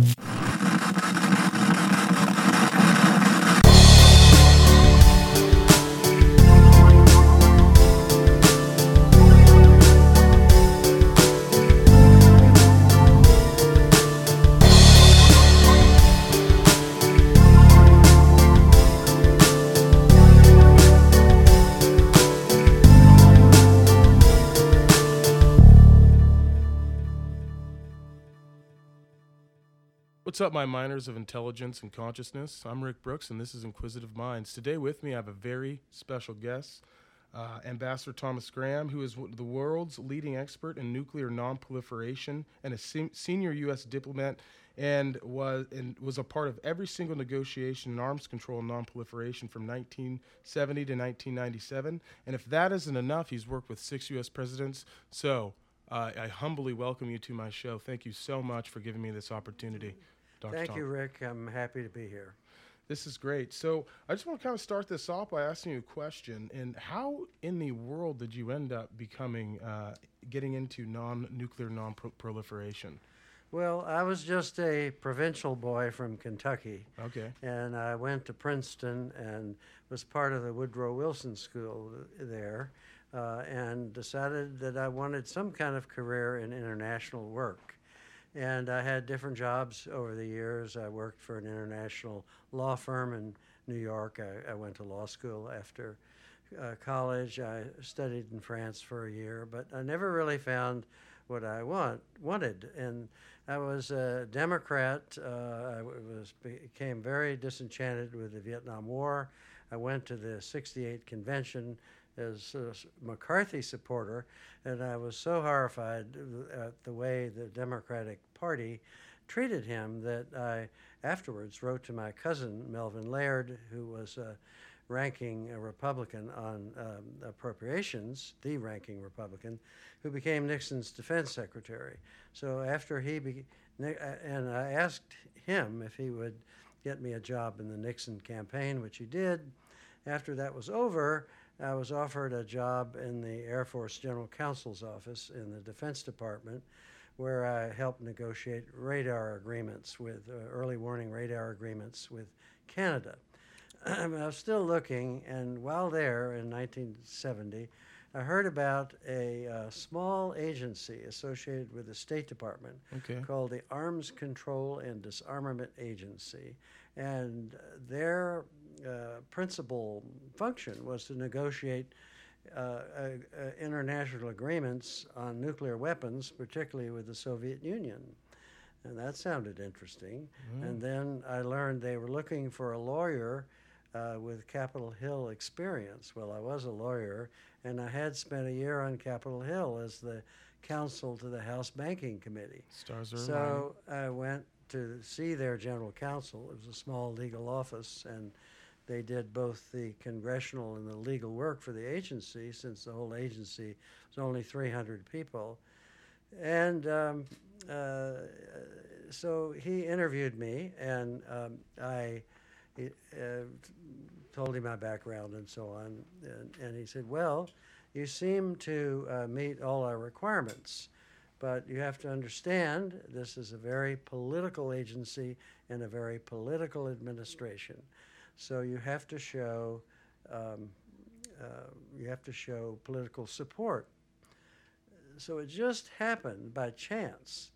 What's up, my miners of intelligence and consciousness? I'm Rick Brooks, and this is Inquisitive Minds. Today, with me, I have a very special guest, uh, Ambassador Thomas Graham, who is the world's leading expert in nuclear nonproliferation and a se- senior U.S. diplomat, and was and was a part of every single negotiation in arms control and nonproliferation from 1970 to 1997. And if that isn't enough, he's worked with six U.S. presidents. So. Uh, I humbly welcome you to my show. Thank you so much for giving me this opportunity. Dr. Thank Tom. you, Rick. I'm happy to be here. This is great. So I just want to kind of start this off by asking you a question. And how in the world did you end up becoming, uh, getting into non-nuclear non-proliferation? Well, I was just a provincial boy from Kentucky, Okay. and I went to Princeton and was part of the Woodrow Wilson School there, uh, and decided that I wanted some kind of career in international work. And I had different jobs over the years. I worked for an international law firm in New York. I, I went to law school after uh, college. I studied in France for a year, but I never really found what I want wanted. And I was a Democrat. Uh, I was became very disenchanted with the Vietnam War. I went to the '68 convention as a McCarthy supporter, and I was so horrified at the way the Democratic Party treated him that I afterwards wrote to my cousin Melvin Laird, who was a ranking Republican on um, appropriations, the ranking Republican, who became Nixon's defense secretary. So after he be, uh, and I asked him if he would get me a job in the Nixon campaign, which he did. After that was over, I was offered a job in the Air Force General Counsel's office in the Defense Department, where I helped negotiate radar agreements with uh, early warning radar agreements with Canada. I was still looking, and while there in 1970, I heard about a uh, small agency associated with the State Department Okay. called the Arms Control and Disarmament Agency. And their uh, principal function was to negotiate uh, international agreements on nuclear weapons, particularly with the Soviet Union. And that sounded interesting. And then I learned they were looking for a lawyer uh, with Capitol Hill experience. Well, I was a lawyer, and I had spent a year on Capitol Hill as the counsel to the House Banking Committee. Stars are. So I went to see their general counsel. It was a small legal office, and they did both the congressional and the legal work for the agency, since the whole agency was only 300 people. And um, uh, so he interviewed me, and um, I he, uh, told him my background and so on. And, and he said, Well, you seem to uh, meet all our requirements. But you have to understand this is a very political agency and a very political administration. So you have to show um, uh, you have to show political support. So it just happened by chance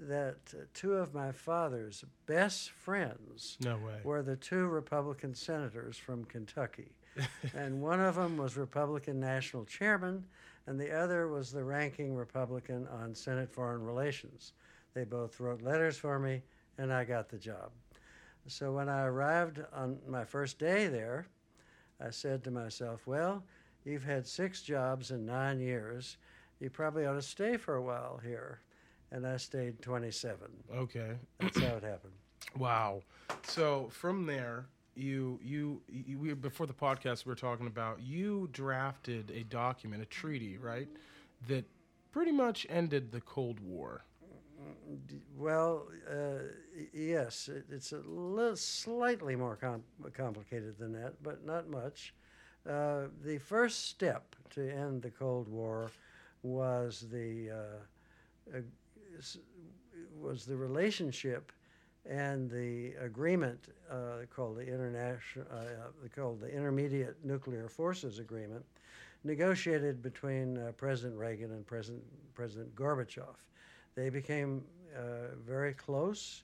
that two of my father's best friends no way. were the two Republican senators from Kentucky. and one of them was Republican national chairman, and the other was the ranking Republican on Senate Foreign Relations. They both wrote letters for me, and I got the job. So when I arrived on my first day there, I said to myself, Well, you've had six jobs in nine years. You probably ought to stay for a while here. And I stayed 27. Okay. That's how it happened. Wow. So from there, you you, you we, before the podcast we were talking about you drafted a document, a treaty, right, that pretty much ended the Cold War. Well, uh, yes, it, it's a little slightly more com- complicated than that, but not much. Uh, the first step to end the Cold War was the uh, was the relationship and the agreement uh, called the international uh, called the Intermediate Nuclear Forces Agreement, negotiated between uh, President Reagan and President President Gorbachev. They became uh, very close,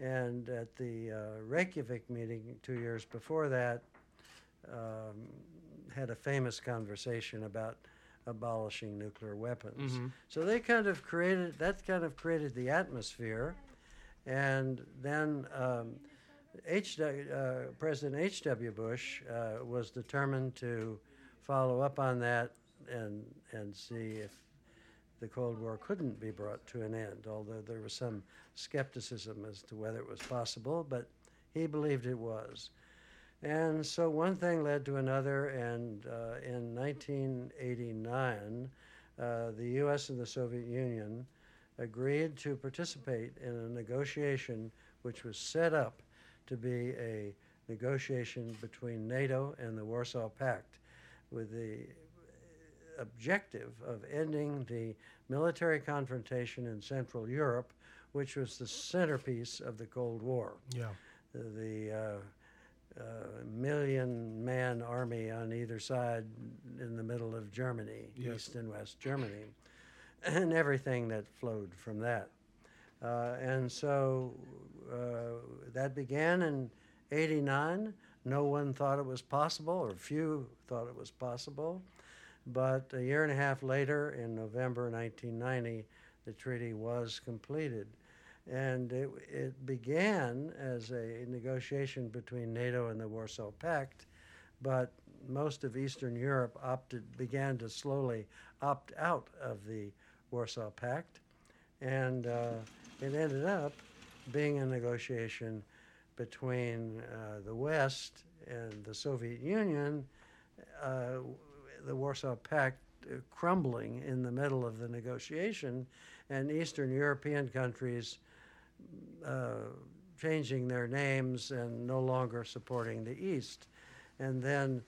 and at the uh, Reykjavik meeting two years before that, um, had a famous conversation about abolishing nuclear weapons. Mhm. So they kind of created that kind of created the atmosphere, and then um, H. Uh, President H. W. Bush uh, was determined to follow up on that and and see if the Cold War couldn't be brought to an end. Although there was some skepticism as to whether it was possible, but he believed it was. And so one thing led to another, and uh, in 1989, uh, the U.S. and the Soviet Union agreed to participate in a negotiation which was set up to be a negotiation between NATO and the Warsaw Pact with the objective of ending the military confrontation in Central Europe, which was the centerpiece of the Cold War Yeah. the uh, uh, million man army on either side in the middle of Germany, Yes. East and West Germany, and everything that flowed from that. Uh, and so uh, that began in 89. No one thought it was possible, or few thought it was possible. But a year and a half later, in November 1990, the treaty was completed. And it, it began as a negotiation between NATO and the Warsaw Pact, but most of Eastern Europe opted, began to slowly opt out of the Warsaw Pact. And uh, it ended up being a negotiation between uh, the West and the Soviet Union, uh, the Warsaw Pact uh, crumbling in the middle of the negotiation, and Eastern European countries uh, changing their names and no longer supporting the East. And then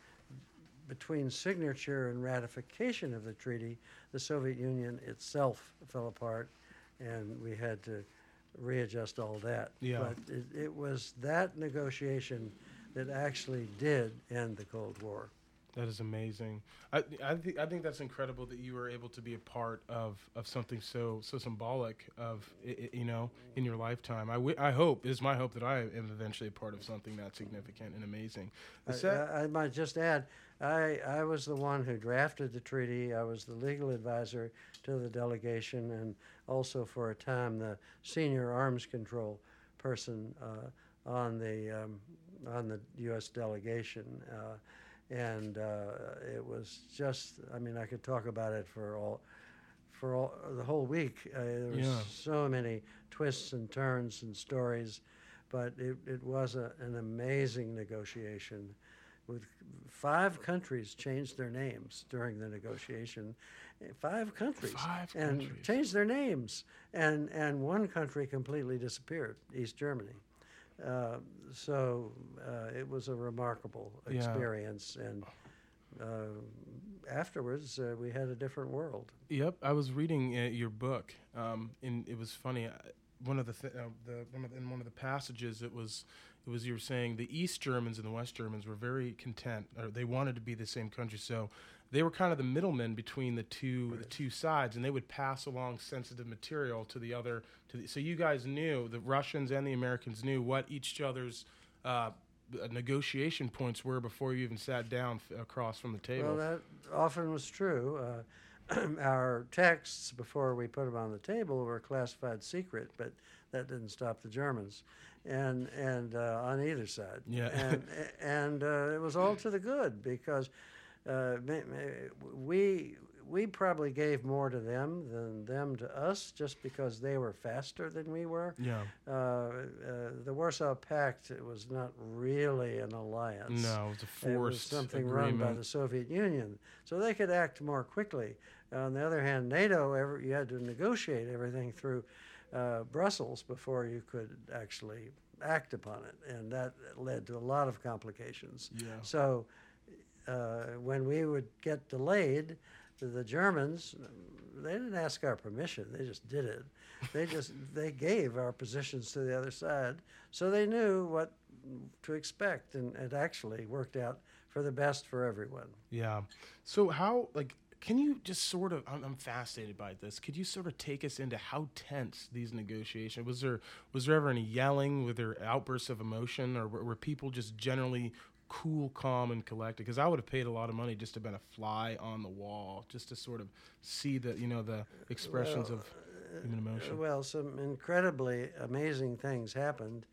between signature and ratification of the treaty, the Soviet Union itself fell apart, and we had to readjust all that. Yeah. But it, it was that negotiation that actually did end the Cold War. That is amazing. I I, th- I think that's incredible that you were able to be a part of, of something so so symbolic of i- i- you know in your lifetime. I, w- I hope it is my hope that I am eventually a part of something that significant and amazing. The I, I, I might just add, I, I was the one who drafted the treaty. I was the legal advisor to the delegation and also for a time the senior arms control person uh, on the um, on the U.S. delegation. Uh, and uh, it was just, I mean, I could talk about it for all, for all, the whole week. Uh, there was Yeah. so many twists and turns and stories, but it, it was a, an amazing negotiation. With five countries changed their names during the negotiation, five countries, Five and countries. changed their names, and and one country completely disappeared, East Germany. Uh, so uh, it was a remarkable Yeah. experience, and uh, afterwards uh, we had a different world. Yep, I was reading uh, your book, um, and it was funny. One of the, th- uh, the one of the, in one of the passages, it was it was you were saying the East Germans and the West Germans were very content, or they wanted to be the same country, so they were kind of the middlemen between the two the two sides, and they would pass along sensitive material to the other. To the, so you guys knew the Russians and the Americans knew what each other's uh, negotiation points were before you even sat down f- across from the table. Well, that often was true. Uh, our texts, before we put them on the table, were classified secret, but that didn't stop the Germans, and and uh, on either side. Yeah. and and uh, it was all to the good because uh, we we probably gave more to them than them to us, just because they were faster than we were. yeah. Uh, uh, the Warsaw Pact was not really an alliance. No, it was a It was something agreement. run by the Soviet Union, so they could act more quickly. On the other hand, NATO, ever, you had to negotiate everything through uh, Brussels before you could actually act upon it, and that led to a lot of complications. Yeah. So Uh, when we would get delayed, the Germans, they didn't ask our permission. They just did it. They just they gave our positions to the other side, so they knew what to expect, and it actually worked out for the best for everyone. Yeah. So how like can you just sort of I'm, I'm fascinated by this. Could you sort of take us into how tense these negotiations was there was there ever any yelling, were there outbursts of emotion or were, were people just generally cool, calm, and collected? Because I would have paid a lot of money just to been a fly on the wall, just to sort of see the you know the expressions Well, of human emotion. Well, some incredibly amazing things happened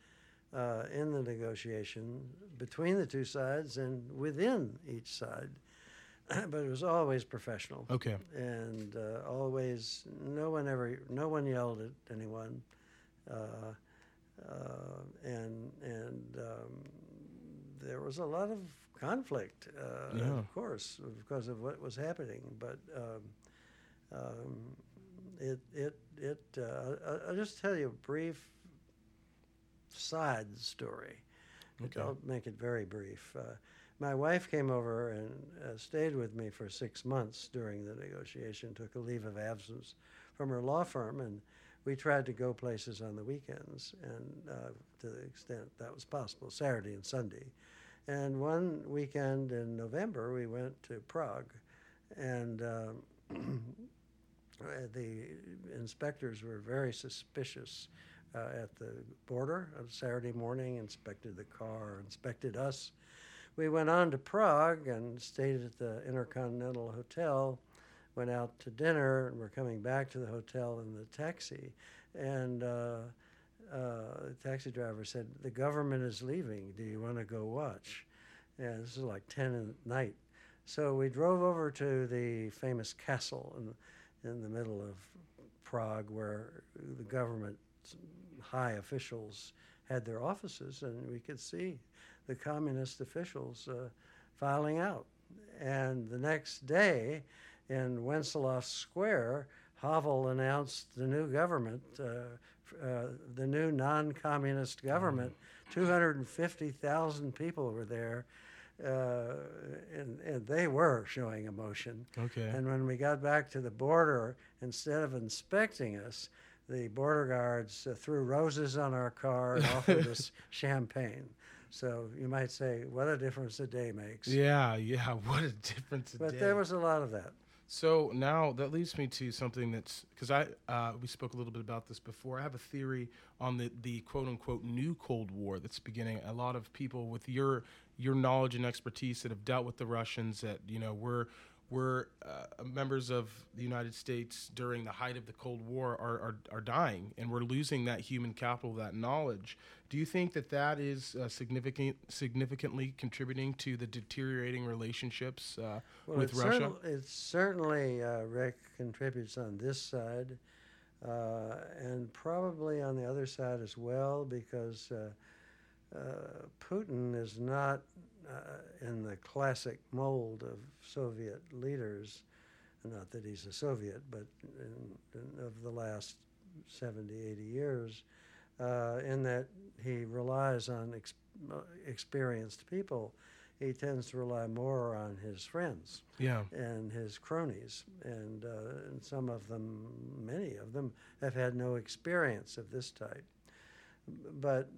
uh, in the negotiation between the two sides and within each side, but it was always professional. Okay. and uh, always no one ever no one yelled at anyone uh, uh, and and um, there was a lot of conflict uh, Yeah. of course because of what was happening but um, um, it it it uh, I- I'll just tell you a brief side story Okay. I'll make it very brief. Uh, my wife came over and uh, stayed with me for six months during the negotiation, took a leave of absence from her law firm, and we tried to go places on the weekends, and uh, to the extent that was possible, Saturday and Sunday. And one weekend in November, we went to Prague, and um, uh, the inspectors were very suspicious uh, at the border on Saturday morning, inspected the car, inspected us. We went on to Prague and stayed at the Intercontinental Hotel, went out to dinner, and we're coming back to the hotel in the taxi. And uh, uh, the taxi driver said, The government is leaving. Do you want to go watch? Yeah, this is like 10 at night. So we drove over to the famous castle in, in the middle of Prague where the government high officials had their offices, and we could see the communist officials uh, filing out. And the next day, in Wenceslas Square, Havel announced the new government, uh, uh, the new non-communist government. 250,000 people were there, uh, and, and they were showing emotion. Okay. And when we got back to the border, instead of inspecting us, the border guards uh, threw roses on our car and offered us champagne. So you might say, what a difference a day makes. yeah, yeah. What a difference a But day. there was a lot of that. So now that leads me to something that's because I uh, we spoke a little bit about this before. I have a theory on the the quote unquote new Cold War that's beginning. A lot of people with your your knowledge and expertise that have dealt with the Russians that you know were were uh, members of the United States during the height of the Cold War are, are are dying, and we're losing that human capital, that knowledge. Do you think that that is uh, significant significantly contributing to the deteriorating relationships uh, Well, with it Russia? certain- it certainly, uh, Rick, contributes on this side, uh, and probably on the other side as well, because uh, uh, Putin is not uh, in the classic mold of Soviet leaders. Not that he's a Soviet, but in, in, of the last 70, 80 years, uh, in that he relies on ex- uh, experienced people. He tends to rely more on his friends yeah. and his cronies, and, uh, and some of them, many of them, have had no experience of this type. But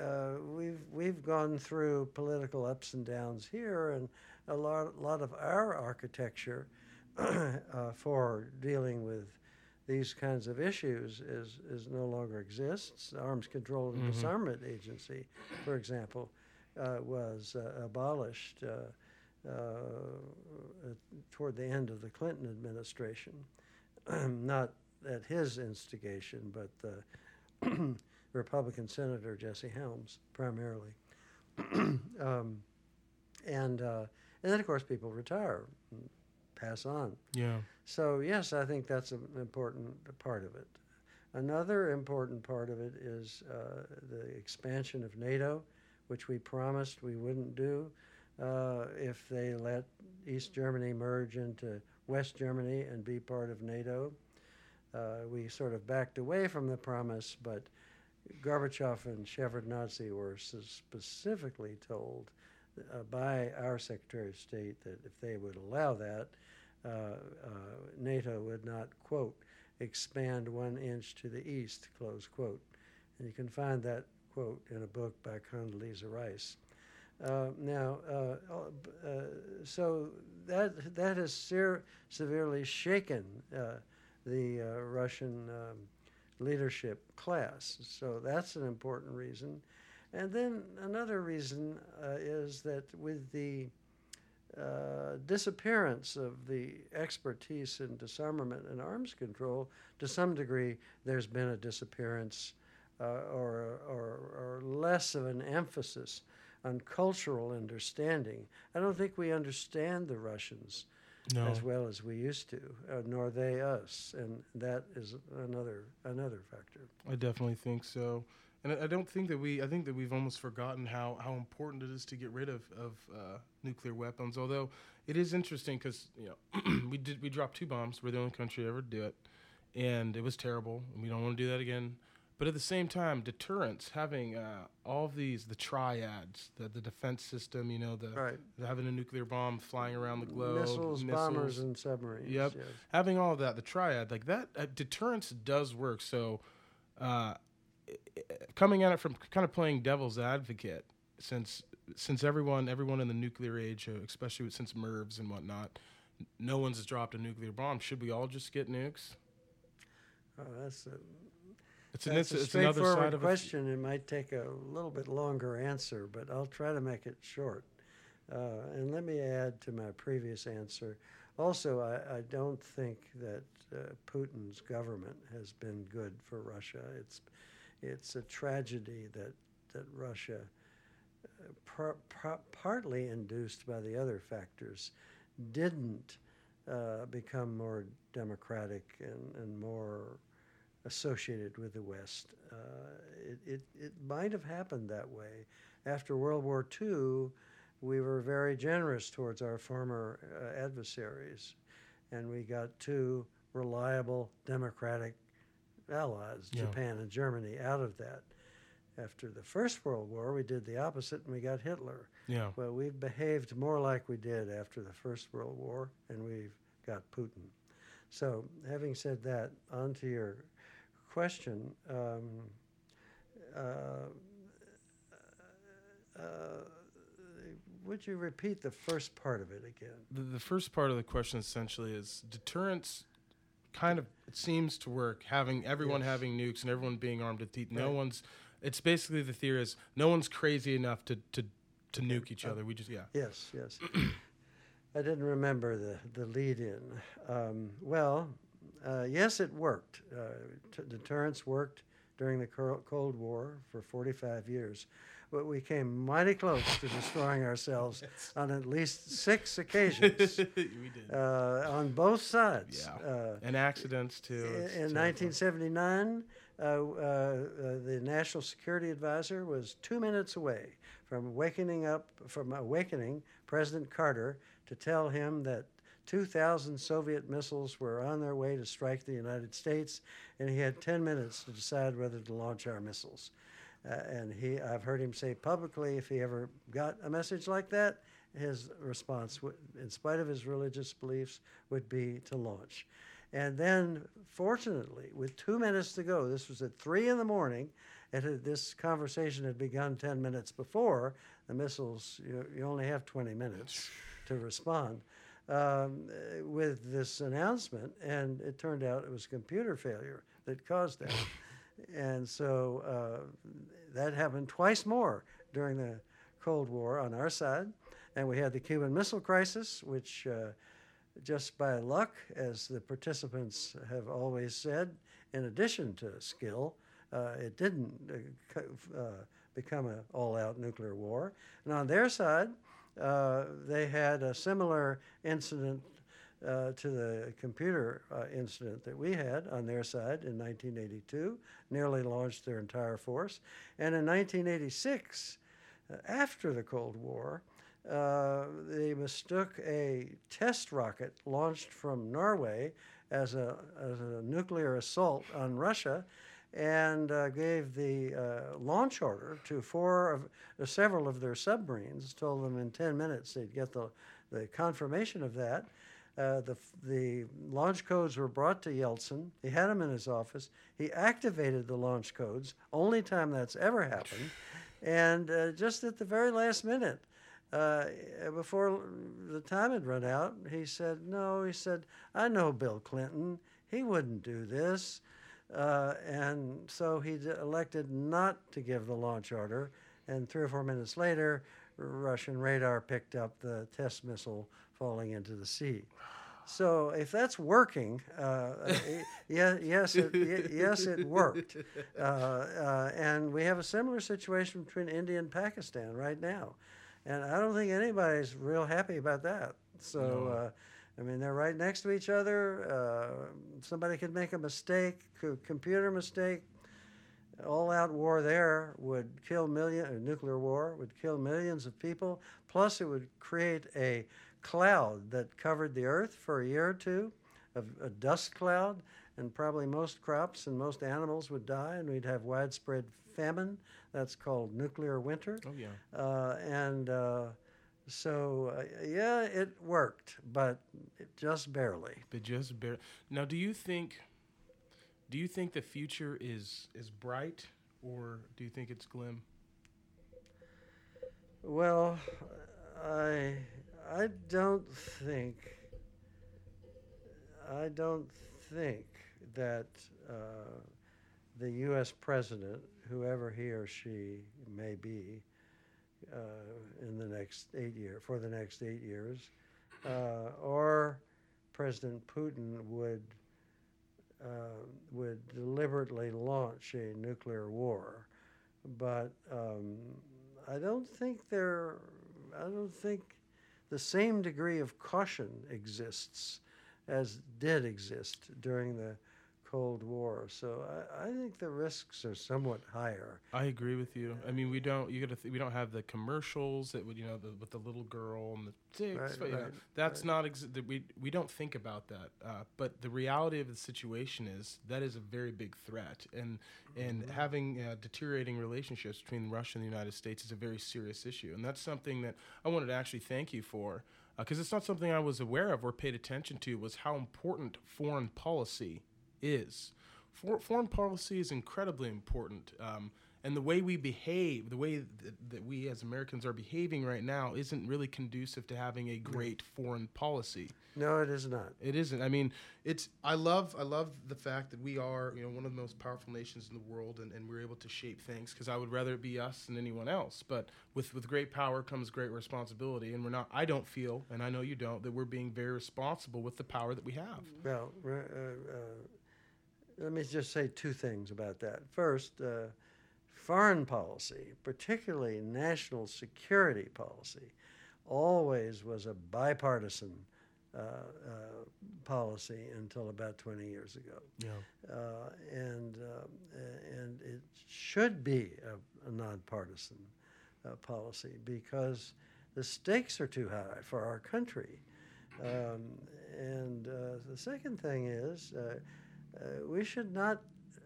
uh, we've we've gone through political ups and downs here, and a lot lot of our architecture uh, for dealing with these kinds of issues is is no longer exists. The Arms Control and Mhm. Disarmament Agency, for example, uh, was uh, abolished. Uh, uh, toward the end of the Clinton administration, not at his instigation, but the Republican Senator Jesse Helms primarily. um, and uh, and then of course people retire, pass on. Yeah. So yes, I think that's an important part of it. Another important part of it is uh, the expansion of NATO, which we promised we wouldn't do uh, if they let East Germany merge into West Germany and be part of NATO. Uh, we sort of backed away from the promise, but Gorbachev and Shevardnadze were specifically told uh, by our Secretary of State that if they would allow that, NATO would not, quote, expand one inch to the east, close quote. And you can find that quote in a book by Condoleezza Rice. Uh, now, uh, uh, so that that has ser- severely shaken uh, the uh, Russian um, leadership class. So that's an important reason. And then another reason uh, is that with the uh, disappearance of the expertise in disarmament and arms control, to some degree, there's been a disappearance uh, or, or, or less of an emphasis on cultural understanding. I don't think we understand the Russians No. as well as we used to, uh, nor they us, and that is another another factor. I definitely think so. And I I don't think that we, I think that we've almost forgotten how, how important it is to get rid of, of uh, nuclear weapons. Although it is interesting because, you know, we did, we dropped two bombs. We're the only country ever to do it. And it was terrible. And we don't want to do that again. But at the same time, deterrence, having uh, all of these, the triads, the, the defense system, you know, the, Right. the having a nuclear bomb flying around the globe, missiles, bombers, and submarines. Yep. yes. having all of that, the triad, like that, uh, deterrence does work. So, uh, coming at it from kind of playing devil's advocate, since since everyone everyone in the nuclear age, uh, especially since MIRVs and whatnot, no one's dropped a nuclear bomb. Should we all just get nukes? Oh, that's a, It's an that's it's, a it's another straightforward side of a- question. It might take a little bit longer answer, but I'll try to make it short. Uh, and let me add to my previous answer. Also, I, I don't think that uh, Putin's government has been good for Russia. It's it's a tragedy that that Russia, uh, par, par, partly induced by the other factors, didn't uh, become more democratic and, and more associated with the West. Uh, it, it, it might have happened that way. After World War II, we were very generous towards our former uh, adversaries, and we got two reliable democratic allies, Yeah. Japan and Germany, out of that. After the First World War, we did the opposite and we got Hitler. yeah. Well, we've behaved more like we did after the First World War, and we've got Putin. So, having said that, on to your question. Um, uh, uh, would you repeat the first part of it again? The, the first part of the question essentially is deterrence. Kind of it seems to work. Having everyone Yes. having nukes and everyone being armed to the teeth. No Right. one's. It's basically the theory is no one's crazy enough to to to nuke each other. We just yeah. Yes, yes. I didn't remember the, the lead in. Um, well, uh, yes, it worked. Uh, t- deterrence worked during the Cold War for 45 years. But we came mighty close to destroying ourselves on at least six occasions we did. uh, on both sides. Yeah. Uh, and accidents too. in, in 1979, uh, uh, uh, the National Security Advisor was two minutes away from waking up, from awakening President Carter to tell him that 2,000 Soviet missiles were on their way to strike the United States, and he had 10 minutes to decide whether to launch our missiles. Uh, and he, I've heard him say publicly, if he ever got a message like that, his response, would, in spite of his religious beliefs, would be to launch. And then, fortunately, with two minutes to go, this was at three in the morning. It had, this conversation had begun 10 minutes before. The missiles, you, you only have 20 minutes to respond um, with this announcement. And it turned out it was computer failure that caused that. And so uh, that happened twice more during the Cold War on our side. And we had the Cuban Missile Crisis, which uh, just by luck, as the participants have always said, in addition to skill, uh, it didn't uh, uh, become an all out nuclear war. And on their side, uh, they had a similar incident uh, to the computer uh, incident that we had on their side in 1982, nearly launched their entire force. And in 1986, uh, after the Cold War, uh, they mistook a test rocket launched from Norway as a, as a nuclear assault on Russia and uh, gave the uh, launch order to four of uh, several of their submarines, told them in 10 minutes they'd get the, the confirmation of that. Uh, the, the launch codes were brought to Yeltsin. He had them in his office. He activated the launch codes, only time that's ever happened. And uh, just at the very last minute, uh, before the time had run out, he said, No, he said, I know Bill Clinton. He wouldn't do this. Uh, and so he d- elected not to give the launch order. And three or four minutes later, Russian radar picked up the test missile falling into the sea. So if that's working, uh, yeah, yes, it, yes, it worked. Uh, uh, and we have a similar situation between India and Pakistan right now, and I don't think anybody's real happy about that. So. Uh, I mean, they're right next to each other. Uh, somebody could make a mistake, computer mistake. All-out war there would kill million. A nuclear war would kill millions of people. Plus, it would create a cloud that covered the Earth for a year or two, a, a dust cloud, and probably most crops and most animals would die, and we'd have widespread famine. That's called nuclear winter. Oh yeah. Uh, and uh, so, uh, yeah, it worked, but it just barely. But just bear. Now, do you think? Do you think the future is is bright, or do you think it's glim? Well, I I don't think I don't think that uh, the U.S. president, whoever he or she may be, uh, in the next eight year for the next eight years, uh, or President Putin would uh, would deliberately launch a nuclear war, but um, I don't think there. I don't think the same degree of caution exists as did exist during the Cold War. So I, I think the risks are somewhat higher. I agree with you. I mean, we don't. You gotta. Th- we don't have the commercials that would, you know, the, with the little girl and the six. Right, you know, that's right. not. Ex- that we we don't think about that. Uh, but the reality of the situation is that is a very big threat, and and Mm-hmm. having uh, deteriorating relationships between Russia and the United States is a very serious issue, and that's something that I wanted to actually thank you for. Because it's not something I was aware of or paid attention to was how important foreign policy is. For, foreign policy is incredibly important. Um, and the way we behave, the way that, that we as Americans are behaving right now, isn't really conducive to having a great foreign policy. No, it is not. It isn't. I mean, it's. I love. I love the fact that we are, you know, one of the most powerful nations in the world, and, and we're able to shape things. Because I would rather it be us than anyone else. But with with great power comes great responsibility, and we're not. I don't feel, and I know you don't, that we're being very responsible with the power that we have. Well, uh, uh, let me just say two things about that. First, uh, foreign policy, particularly national security policy, always was a bipartisan uh, uh, policy until about 20 years ago. Yeah. Uh, and, um, and it should be a, a nonpartisan uh, policy because the stakes are too high for our country. Um, and uh, the second thing is, uh, we should not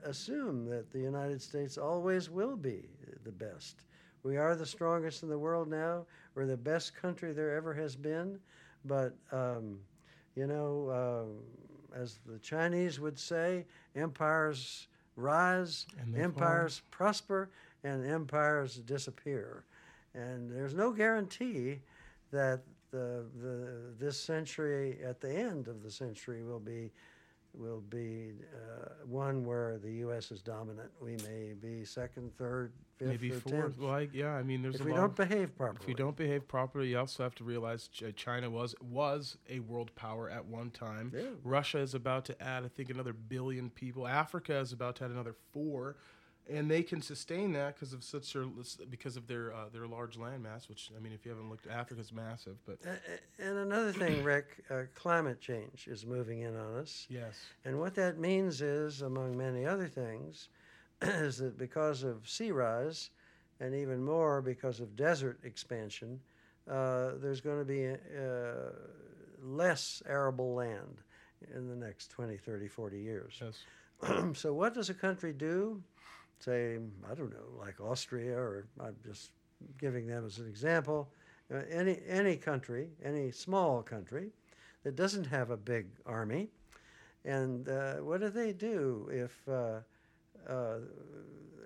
assume that the United States always will be the best. We are the strongest in the world now. We're the best country there ever has been. But, um, you know, uh, as the Chinese would say, empires rise, And they fall. empires prosper, and empires disappear. And there's no guarantee that the, the, this century, at the end of the century, will be will be uh, one where the U.S. is dominant. We may be second, third, fifth, Maybe or fourth. tenth Well, I, yeah. I mean, there's if a we lot. don't behave properly. If we don't behave properly, you also have to realize China was was a world power at one time. Yeah. Russia is about to add, I think, another billion people. Africa is about to add another four, and they can sustain that because of such their because of their uh, their large landmass. Which I mean, if you haven't looked, Africa's massive. But a- And another thing, Rick, uh, climate change is moving in on us. yes, And what that means is, among many other things, is that because of sea rise, and even more because of desert expansion, uh, there's going to be uh, less arable land in the next 20, 30, 40 years. yes, so, what does a country do? Say, I don't know, like Austria, or I'm just giving them as an example. Uh, any any country, any small country, that doesn't have a big army. And uh, what do they do if uh, uh,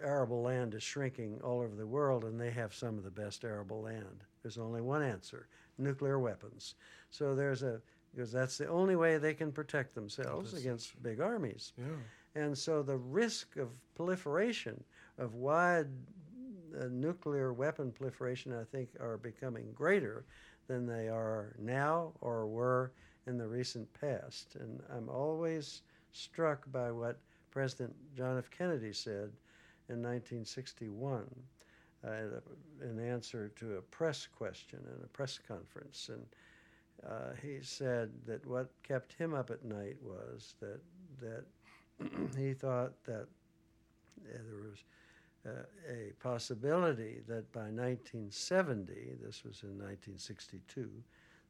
arable land is shrinking all over the world and they have some of the best arable land? There's only one answer nuclear weapons. So there's a, because that's the only way they can protect themselves against big armies. Yeah. And so the risk of proliferation, of wide uh, nuclear weapon proliferation, I think, are becoming greater than they are now or were in the recent past. And I'm always struck by what President John F. Kennedy said in 1961 uh, in answer to a press question in a press conference. And uh, he said that what kept him up at night was that that he thought that there was uh, a possibility that by 1970, this was in 1962,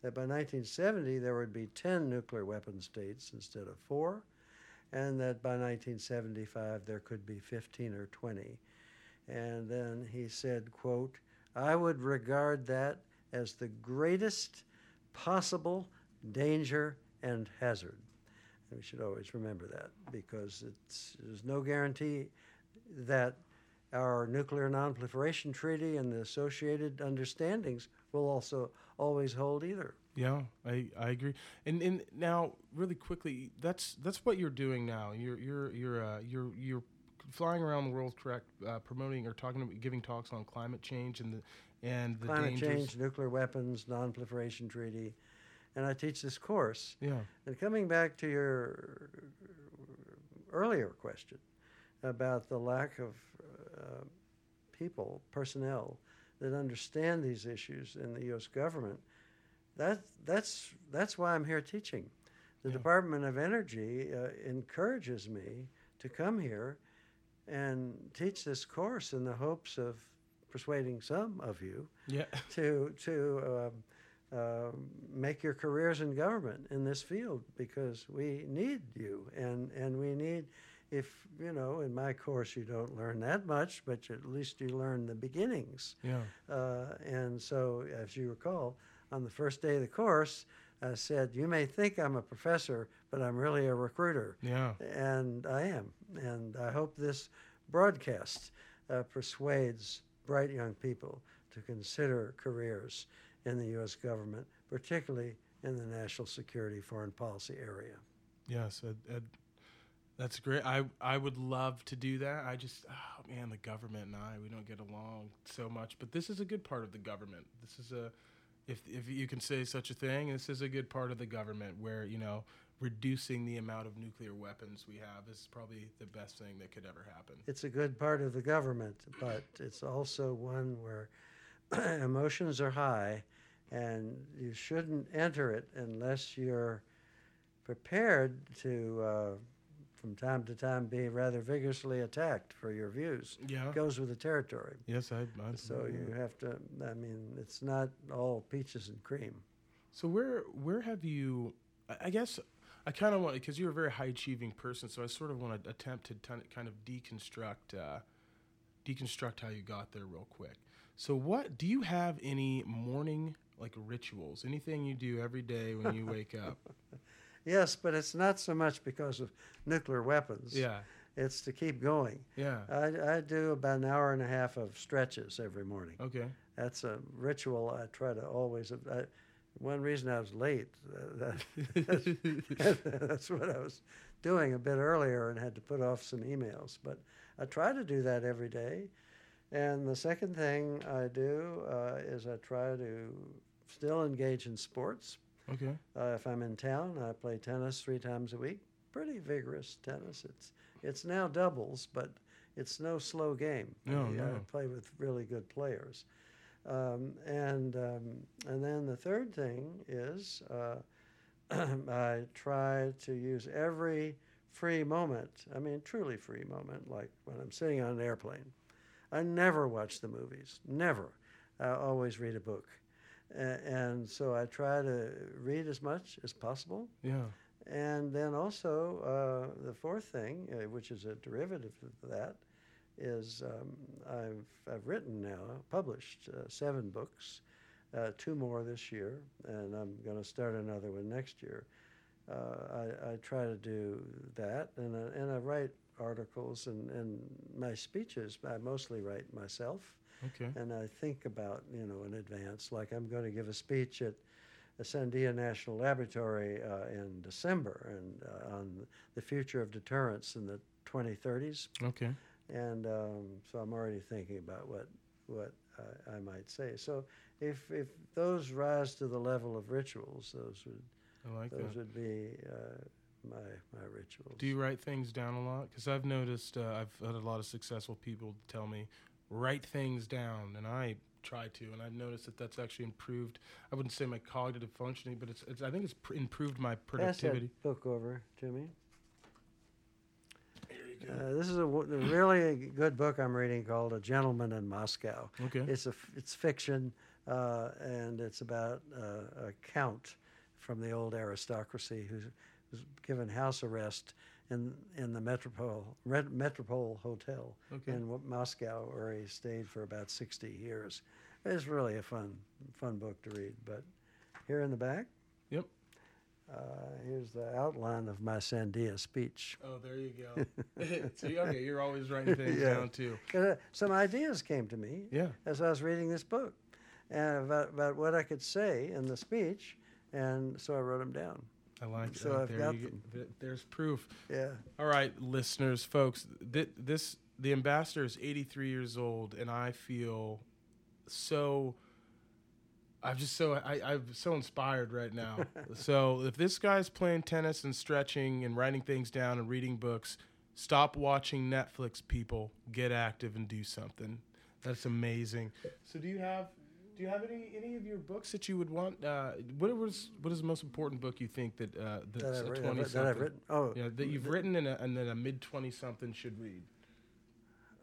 that by 1970 there would be 10 nuclear weapon states instead of four, and that by 1975 there could be 15 or 20. And then he said, quote, I would regard that as the greatest possible danger and hazard. And we should always remember that because it's, there's no guarantee that our nuclear nonproliferation treaty and the associated understandings will also always hold either. Yeah, I, I agree. And and now really quickly, that's that's what you're doing now. You're you're you're uh, you're you're flying around the world, correct? Uh, promoting or talking, about, giving talks on climate change and the and the Climate dangers. change, nuclear weapons, nonproliferation treaty, and I teach this course. Yeah, And coming back to your earlier question about the lack of uh, people, personnel that understand these issues in the U.S. government, that, that's, that's why I'm here teaching. The Yeah. Department of Energy uh, encourages me to come here and teach this course in the hopes of persuading some of you yeah, to to um, uh, make your careers in government in this field because we need you and and we need if you know in my course you don't learn that much but at least you learn the beginnings yeah, uh, and so as you recall on the first day of the course I said you may think I'm a professor but I'm really a recruiter yeah. and I am. And I hope this broadcast uh, persuades bright young people to consider careers in the U.S. government, particularly in the national security foreign policy area. Yes, Ed, Ed, that's great. I I would love to do that. I just, oh man, the government and I, we don't get along so much. But this is a good part of the government. This is a, if if you can say such a thing, this is a good part of the government where you know reducing the amount of nuclear weapons we have is probably the best thing that could ever happen. It's a good part of the government, but it's also one where emotions are high and you shouldn't enter it unless you're prepared to, uh, from time to time, be rather vigorously attacked for your views. Yeah. it goes with the territory. Yes, I. I So yeah. you have to. I mean, it's not all peaches and cream. So where where have you? I- guess I kind of want because you're a very high achieving person. So I sort of want to attempt to kind of deconstruct uh, deconstruct how you got there real quick. So what do you have any morning like rituals? Anything you do every day when you wake up? Yes, but it's not so much because of nuclear weapons. Yeah, It's to keep going. yeah. I, I do about an hour and a half of stretches every morning. Okay. That's a ritual I try to always. I, one reason I was late, uh, that, that's what I was doing a bit earlier and had to put off some emails. But I try to do that every day. And the second thing I do uh, is I try to still engage in sports. Okay. Uh, if I'm in town, I play tennis three times a week. Pretty vigorous tennis. It's it's now doubles, but it's no slow game. No, I, I no. play with really good players. Um, and um, and then the third thing is uh, I try to use every free moment. I mean, truly free moment, like when I'm sitting on an airplane. I never watch the movies. Never. I always read a book. And so I try to read as much as possible. Yeah. And then also uh, the fourth thing, uh, which is a derivative of that, is um, I've, I've written now, published uh, seven books uh, two more this year, and I'm going to start another one next year. Uh, I, I try to do that, and I, and I write articles and, and my speeches. I mostly write myself, Okay. and I think about you know in advance. Like I'm going to give a speech at Sandia National Laboratory uh, in December, and uh, on the future of deterrence in the 2030s. Okay. And um, so I'm already thinking about what what I, I might say. So if if those rise to the level of rituals, those would I like those that. would be uh, my my rituals. Do you write things down a lot? Because I've noticed uh, I've had a lot of successful people tell me write things down, and I try to, and I've noticed that that's actually improved. I wouldn't say my cognitive functioning, but it's, it's I think it's pr- improved my Pass productivity. that book over to me. Uh, this is a, w- a really good book I'm reading called A Gentleman in Moscow. Okay. It's a f- it's fiction, uh, and it's about uh, a count from the old aristocracy who was given house arrest in in the Metropole Red, Metropole Hotel Okay. in Moscow, where he stayed for about 60 years. It's really a fun fun book to read. But here in the back, Yep. uh, here's the outline of my Sandia speech. Oh, there you go. See, okay, you're always writing things Yeah. down too. Uh, some ideas came to me Yeah. as I was reading this book and about, about what I could say in the speech, and so I wrote them down. I like So that. I've there got. Get, there's proof. Yeah. All right, listeners, folks. Th- this the ambassador is 83 years old, and I feel so. I'm just so I, I'm so inspired right now. so if this guy's playing tennis and stretching and writing things down and reading books, stop watching Netflix. People get active and do something. That's amazing. So do you have do you have any any of your books that you would want? Uh, what was what is the most important book you think that uh, That that's I've, a writ- twenty that? I've written. Oh, Yeah, that you've written and, a, and then a mid 20 something should read.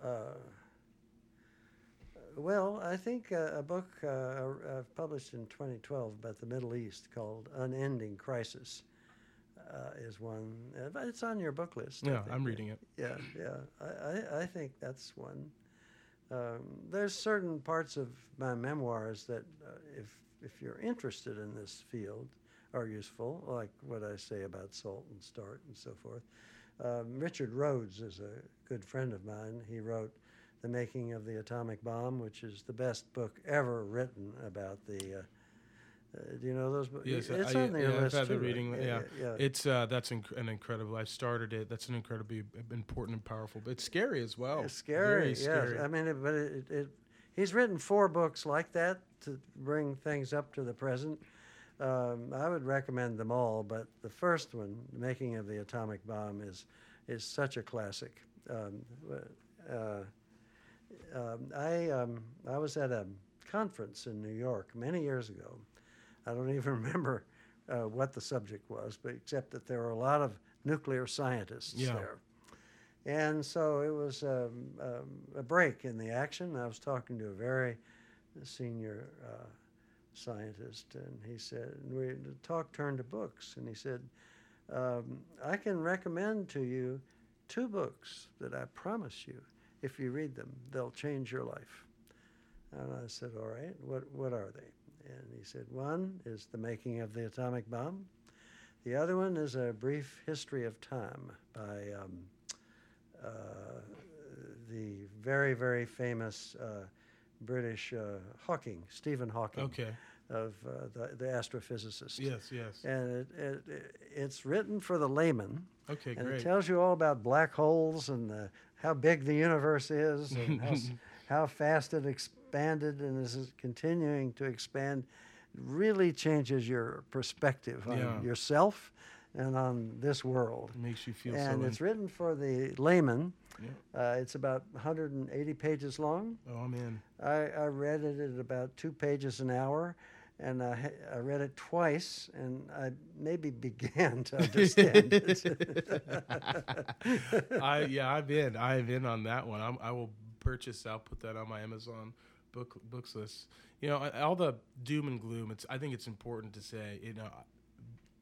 Uh, well, I think uh, a book uh, uh, published in 2012 about the Middle East called Unending Crisis uh, is one. Uh, it's on your book list. Yeah. I'm reading it. Yeah, yeah. I, I, I think that's one. Um, there's certain parts of my memoirs that, uh, if if you're interested in this field, are useful, like what I say about SALT and START and so forth. Um, Richard Rhodes is a good friend of mine. He wrote The Making of the Atomic Bomb, which is the best book ever written about the. Uh, uh, do you know those books? Yes, it's I, on your yeah, I've list had the too, right? reading. Yeah, yeah. it's uh, that's inc- an incredible. I started it. That's an incredibly important and powerful. But it's scary as well. It's scary. Yes. scary. I mean, it, but it, it, he's written four books like that to bring things up to the present. Um, I would recommend them all, but the first one, "The Making of the Atomic Bomb," is is such a classic. Um, uh, um, I um, I was at a conference in New York many years ago. I don't even remember uh, what the subject was, but except that there were a lot of nuclear scientists Yeah. there. And so it was um, um, a break in the action. I was talking to a very senior uh, scientist, and he said, and we, the talk turned to books, and he said, um, I can recommend to you two books that I promise you, if you read them, they'll change your life. And I said, All right, what, what are they? And he said, One is The Making of the Atomic Bomb. The other one is A Brief History of Time by um, uh, the very, very famous uh, British uh, Hawking, Stephen Hawking, okay. of uh, the, the astrophysicist. Yes. Yes. And it, it, it, it's written for the layman, Okay. and Great. it tells you all about black holes and uh, how big the universe is and how, how fast it expanded and is continuing to expand. Really changes your perspective on Yeah. yourself and on this world. It makes you feel so And so. it's written for the layman. Yeah. Uh, it's about 180 pages long. oh, I'm in. I, I read it at about two pages an hour, and I, I read it twice, and I maybe began to understand it. I yeah, I'm in. I'm in on that one. I'm, I will purchase. I'll put that on my Amazon book books list. You know, all the doom and gloom. It's. I think it's important to say. You know,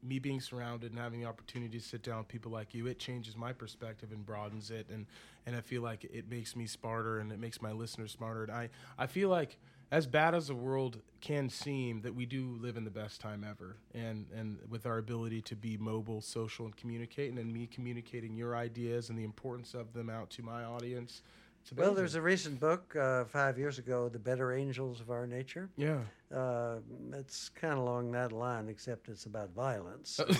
me being surrounded and having the opportunity to sit down with people like you, it changes my perspective and broadens it, and and I feel like it makes me smarter and it makes my listeners smarter. And I I feel like as bad as the world can seem, that we do live in the best time ever, and and with our ability to be mobile, social, and communicate, and then me communicating your ideas and the importance of them out to my audience. Well, there's a recent book uh, five years ago, The Better Angels of Our Nature. yeah. Uh, it's kind of along that line, except it's about violence and,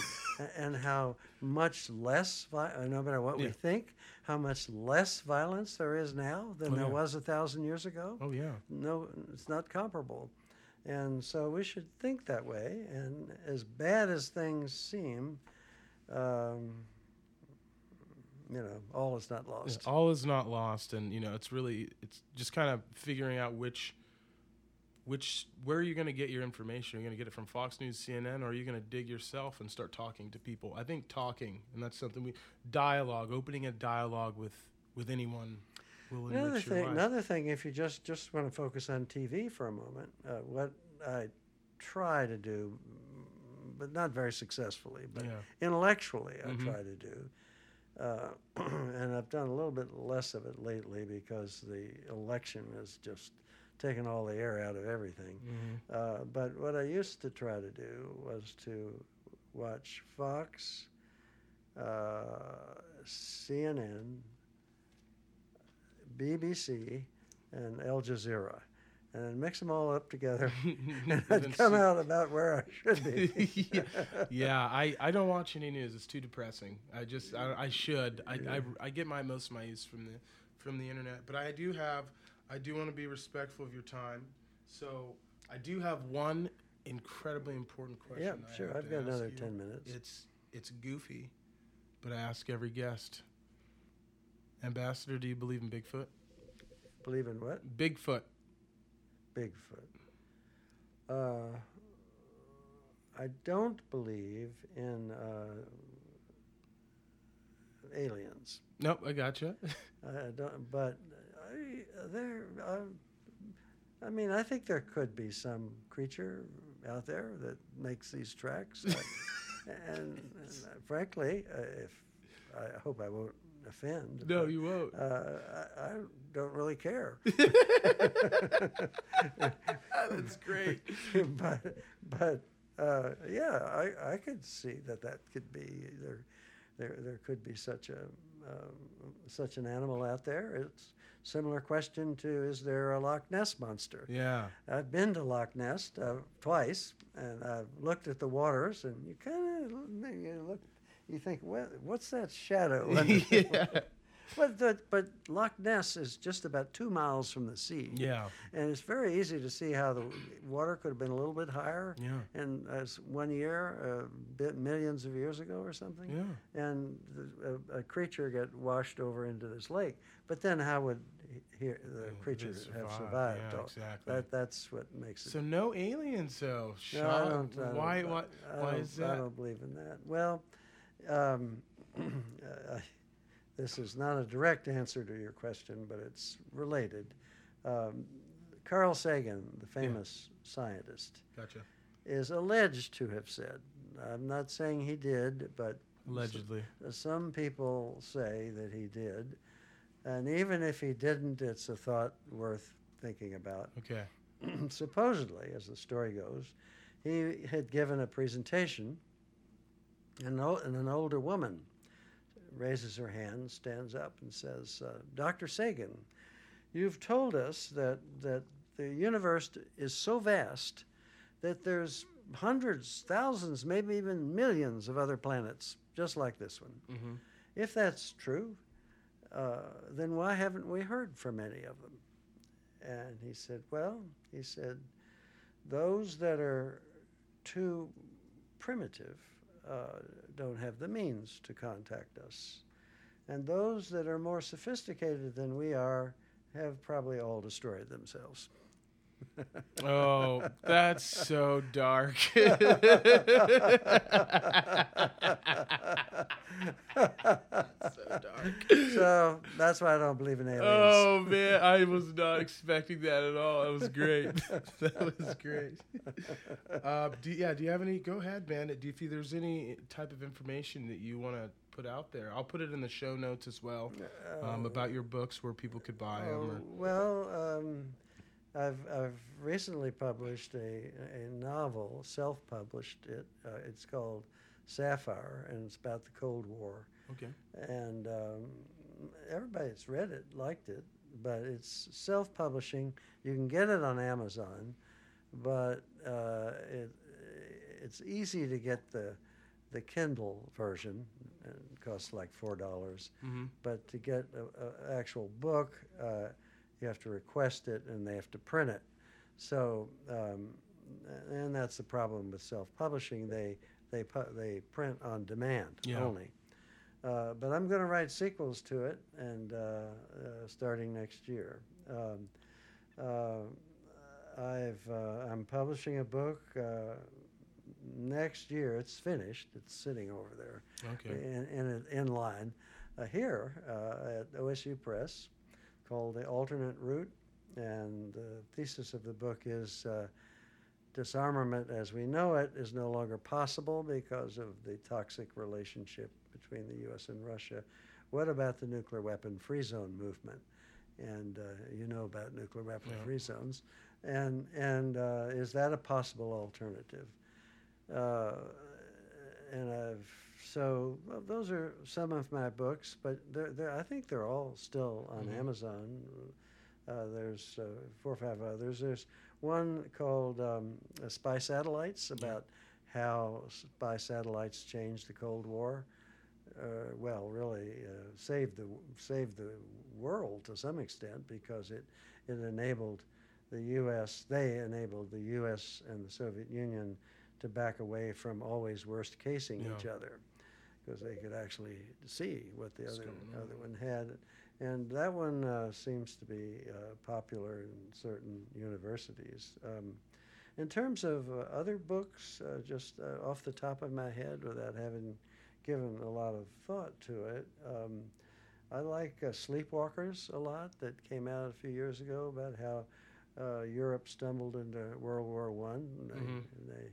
and how much less, vi- uh, no matter what Yeah. we think, how much less violence there is now than Oh, there yeah. was a thousand years ago. Oh yeah. No, it's not comparable. And so we should think that way. And as bad as things seem, um, you know, all is not Yeah, lost. all is not lost and you know it's really it's just kind of figuring out which which where are you going to get your information are you going to get it from fox news cnn or are you going to dig yourself and start talking to people i think talking and that's something we dialogue opening a dialogue with with anyone will Another thing, another thing, if you just just want to focus on TV for a moment, uh, what I try to do, but not very successfully, but yeah intellectually, I Mhm. try to do. Uh, and I've done a little bit less of it lately because the election has just taken all the air out of everything. Mhm. Uh, but what I used to try to do was to watch Fox, uh, CNN, BBC, and Al Jazeera, and mix them all up together, and I'd come out about where I should be. yeah, yeah I, I don't watch any news. It's too depressing. I just I, I should. I, I, I get my most of my news from the from the internet. But I do have I do want to be respectful of your time. So I do have one incredibly important question. yeah, sure. I've got another you. ten minutes. It's it's goofy, but I ask every guest. Ambassador, do you believe in Bigfoot? Believe in what? Bigfoot. Bigfoot. Uh, I don't believe in uh, aliens. Nope, I gotcha. I don't, but I, there. I, I mean, I think there could be some creature out there that makes these tracks, uh, and, and frankly, uh, if I hope I won't offend. no, but, you won't. Uh, I, I don't really care. That's great. but but uh, yeah, I, I could see that that could be there. There there could be such a um, such an animal out there. It's similar question to is there a Loch Ness monster? Yeah. I've been to Loch Ness uh, twice, and I've looked at the waters, and you kind of you look, you think, what, what's that shadow? yeah. But, the, but Loch Ness is just about two miles from the sea. Yeah. And it's very easy to see how the water could have been a little bit higher. Yeah. And as one year, uh, bit millions of years ago or something, Yeah. and the, a, a creature got washed over into this lake. But then how would he, he, the creature have survived? Yeah, exactly. That, that's what makes it. So no aliens though. No, I don't, I don't- why? Why? I Why don't- is I that? don't believe in that. Well, um, uh, this is not a direct answer to your question, but it's related. Um, Carl Sagan, the famous scientist, Gotcha. is alleged to have said, I'm not saying he did, but Allegedly. s- some people say that he did. And even if he didn't, it's a thought worth thinking about. Okay. supposedly, as the story goes, he had given a presentation, and, an older woman raises her hand, stands up, and says, uh, Dr. Sagan, you've told us that, that the universe is so vast that there's hundreds, thousands, maybe even millions of other planets just like this one. Mm-hmm. If that's true, uh, then why haven't we heard from any of them? And he said, Well, he said, those that are too primitive uh, don't have the means to contact us. And those that are more sophisticated than we are have probably all destroyed themselves. Oh, that's so dark. so dark. so that's why I don't believe in aliens. Oh man, I was not expecting that at all. That was great. that was great. Uh, do, yeah, do you have any? Go ahead, man. Do you feel there's any type of information that you want to put out there? I'll put it in the show notes as well um, about your books where people could buy them. Oh, Or, well, um, I've, I've recently published a, a novel, self published it. Uh, it's called Sapphire, and it's about the Cold War. Okay. And um, everybody that's read it liked it, but it's self publishing. You can get it on Amazon, but uh, it, it's easy to get the the Kindle version. It costs like four dollars, Mm-hmm. but to get an actual book, uh, you have to request it and they have to print it. So, um, and that's the problem with self-publishing. They they pu- they print on demand Yeah. only. Uh, but I'm going to write sequels to it, and uh, uh, starting next year. Um, uh, I've uh, I'm publishing a book uh, next year. It's finished. It's sitting over there Okay. in, in, in line uh, here uh, at OSU Press called The Alternate Route. And the thesis of the book is uh, disarmament as we know it is no longer possible because of the toxic relationship between the U.S. and Russia. What about the nuclear weapon free zone movement? And uh, you know about nuclear weapon Yeah. free zones. And, and uh, is that a possible alternative? Uh, and I've so well, those are some of my books, but they're, they're, I think they're all still on Mhm. Amazon. Uh, there's uh, four or five others. There's one called um, uh, Spy Satellites about how spy satellites changed the Cold War. Uh, well, really uh, saved the saved the world to some extent because it it enabled the U.S. They enabled the U.S. and the Soviet Union to back away from always worst casing Yeah. each other because they could actually see what the What's other other one had. And that one uh, seems to be uh, popular in certain universities. Um, in terms of uh, other books, uh, just uh, off the top of my head, without having given a lot of thought to it, um, I like uh, Sleepwalkers a lot. That came out a few years ago about how uh, Europe stumbled into World War One. They, Mhm. they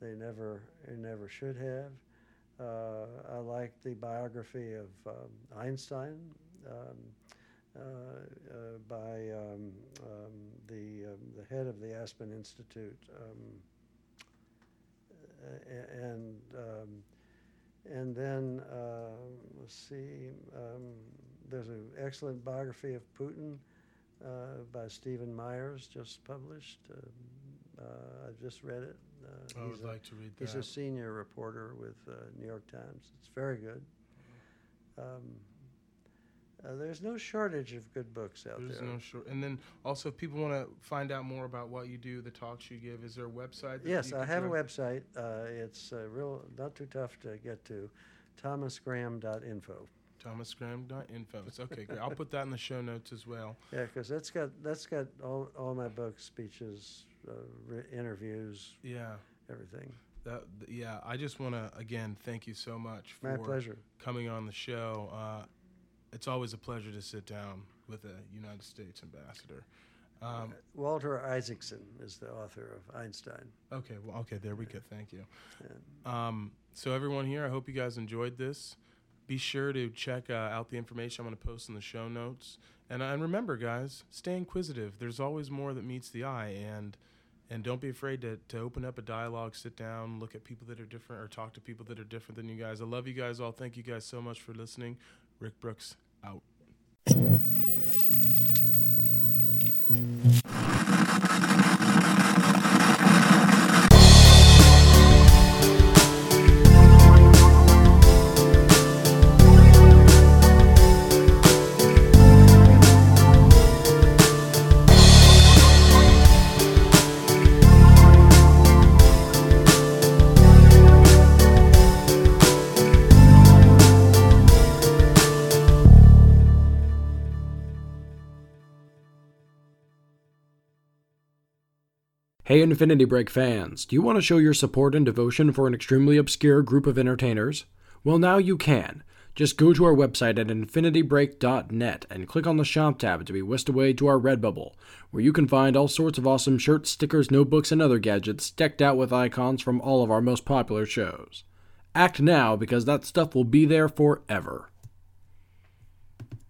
they never they never should have. Uh, I like the biography of um, Einstein um, uh, uh, by um, um, the um, the head of the Aspen Institute, um, and and then uh, let's see, there's an excellent biography of Putin uh, by Steven Myers, just published. Uh, I just read it. Uh, I would a- like to read He's that. a senior reporter with uh, New York Times. It's very good. Um, uh, there's no shortage of good books out There's there. There's no short. And then also, if people want to find out more about what you do, the talks you give, is there a website? yes, I have a website. Uh, it's uh, real, not too tough to get to. ThomasGraham.info. ThomasGraham.info. It's okay, great. I'll put that in the show notes as well. Yeah, because that's got that's got all, all my books, speeches, re- interviews, Yeah. everything. That, yeah, I just want to again thank you so much for My pleasure. coming on the show. Uh, it's always a pleasure to sit down with a United States ambassador. Um, Walter Isaacson is the author of Einstein. okay, well, okay, there we go. Thank you. Um, so everyone here, I hope you guys enjoyed this. Be sure to check uh, out the information I'm going to post in the show notes. And, uh, and remember, guys, stay inquisitive. There's always more that meets the eye, and and don't be afraid to, to open up a dialogue, sit down, look at people that are different, or talk to people that are different than you guys. I love you guys all. Thank you guys so much for listening. Rick Brooks out. Hey Infinity Break fans, do you want to show your support and devotion for an extremely obscure group of entertainers? Well, now you can. Just go to our website at infinitybreak.net and click on the shop tab to be whisked away to our Redbubble, where you can find all sorts of awesome shirts, stickers, notebooks, and other gadgets decked out with icons from all of our most popular shows. Act now because that stuff will be there forever.